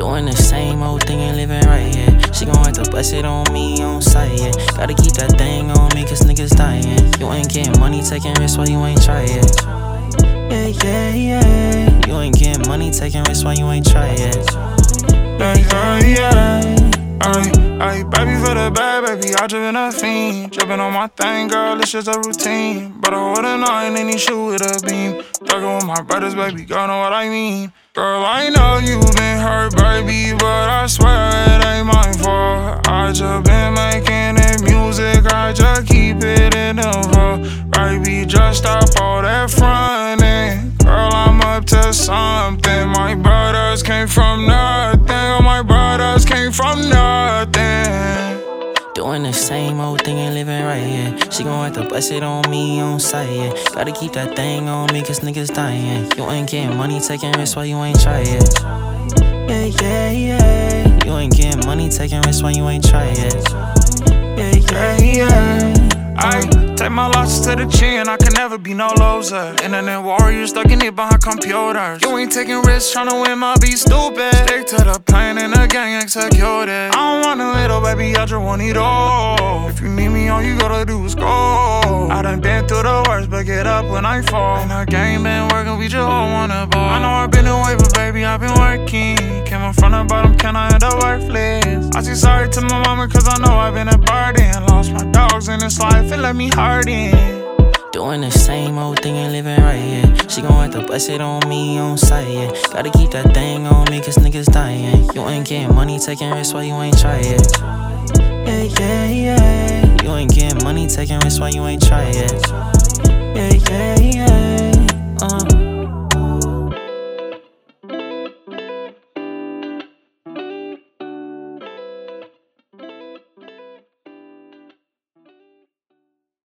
Doing the same old thing and living right, yeah. She gon' have to bust it on me on sight, yeah. Gotta keep that thing on me, cause niggas dying. You ain't getting money, taking risks while you ain't try it. Yeah, yeah, yeah. You ain't getting money, taking risks while you ain't try it. Yeah, yeah, yeah. Baby for the bad, baby, I driven a fiend. Drippin' on my thing, girl, it's just a routine. But I wouldn't know any shoe with a beam. Thuggin' with my brothers, baby, girl, know what I mean. Girl, I know you I swear it ain't my fault. I just been making it music, I just keep it in the vault. Baby, just stop all that frontin'. Girl, I'm up to something. My brothers came from nothing, my brothers came from nothing. Doing the same old thing and living right, yeah. She gon' have to bust it on me on sight, yeah. Gotta keep that thing on me, cause niggas dying. You ain't getting money, taking risks while you ain't try. Yeah, yeah, yeah. You ain't getting money, taking risks while you ain't try it. Yeah, yeah, yeah. I take my losses to the chin, I can never be no loser. Internet warrior stuck in it behind computers. You ain't taking risks, tryna win my be stupid. Stick to the plan and the gang execute it. I don't want a little baby, I just want it all. If you need me, all you gotta do is go. I done been through the worst, but get up when I fall. And the game been working, we just all wanna ball. I know I've Been working. Came up from the bottom, can I end up worthless? I say sorry to my mama, cause I know I've been a burden. Lost my dogs in this life, it let me harden. Doing the same old thing and living right, yeah. She gon' have to bust it on me on sight, yeah. Gotta keep that thing on me, cause niggas dying. You ain't getting money, taking risks while you ain't try it. Yeah, yeah, yeah. You ain't getting money, taking risks while you ain't try it. Yeah, yeah, yeah.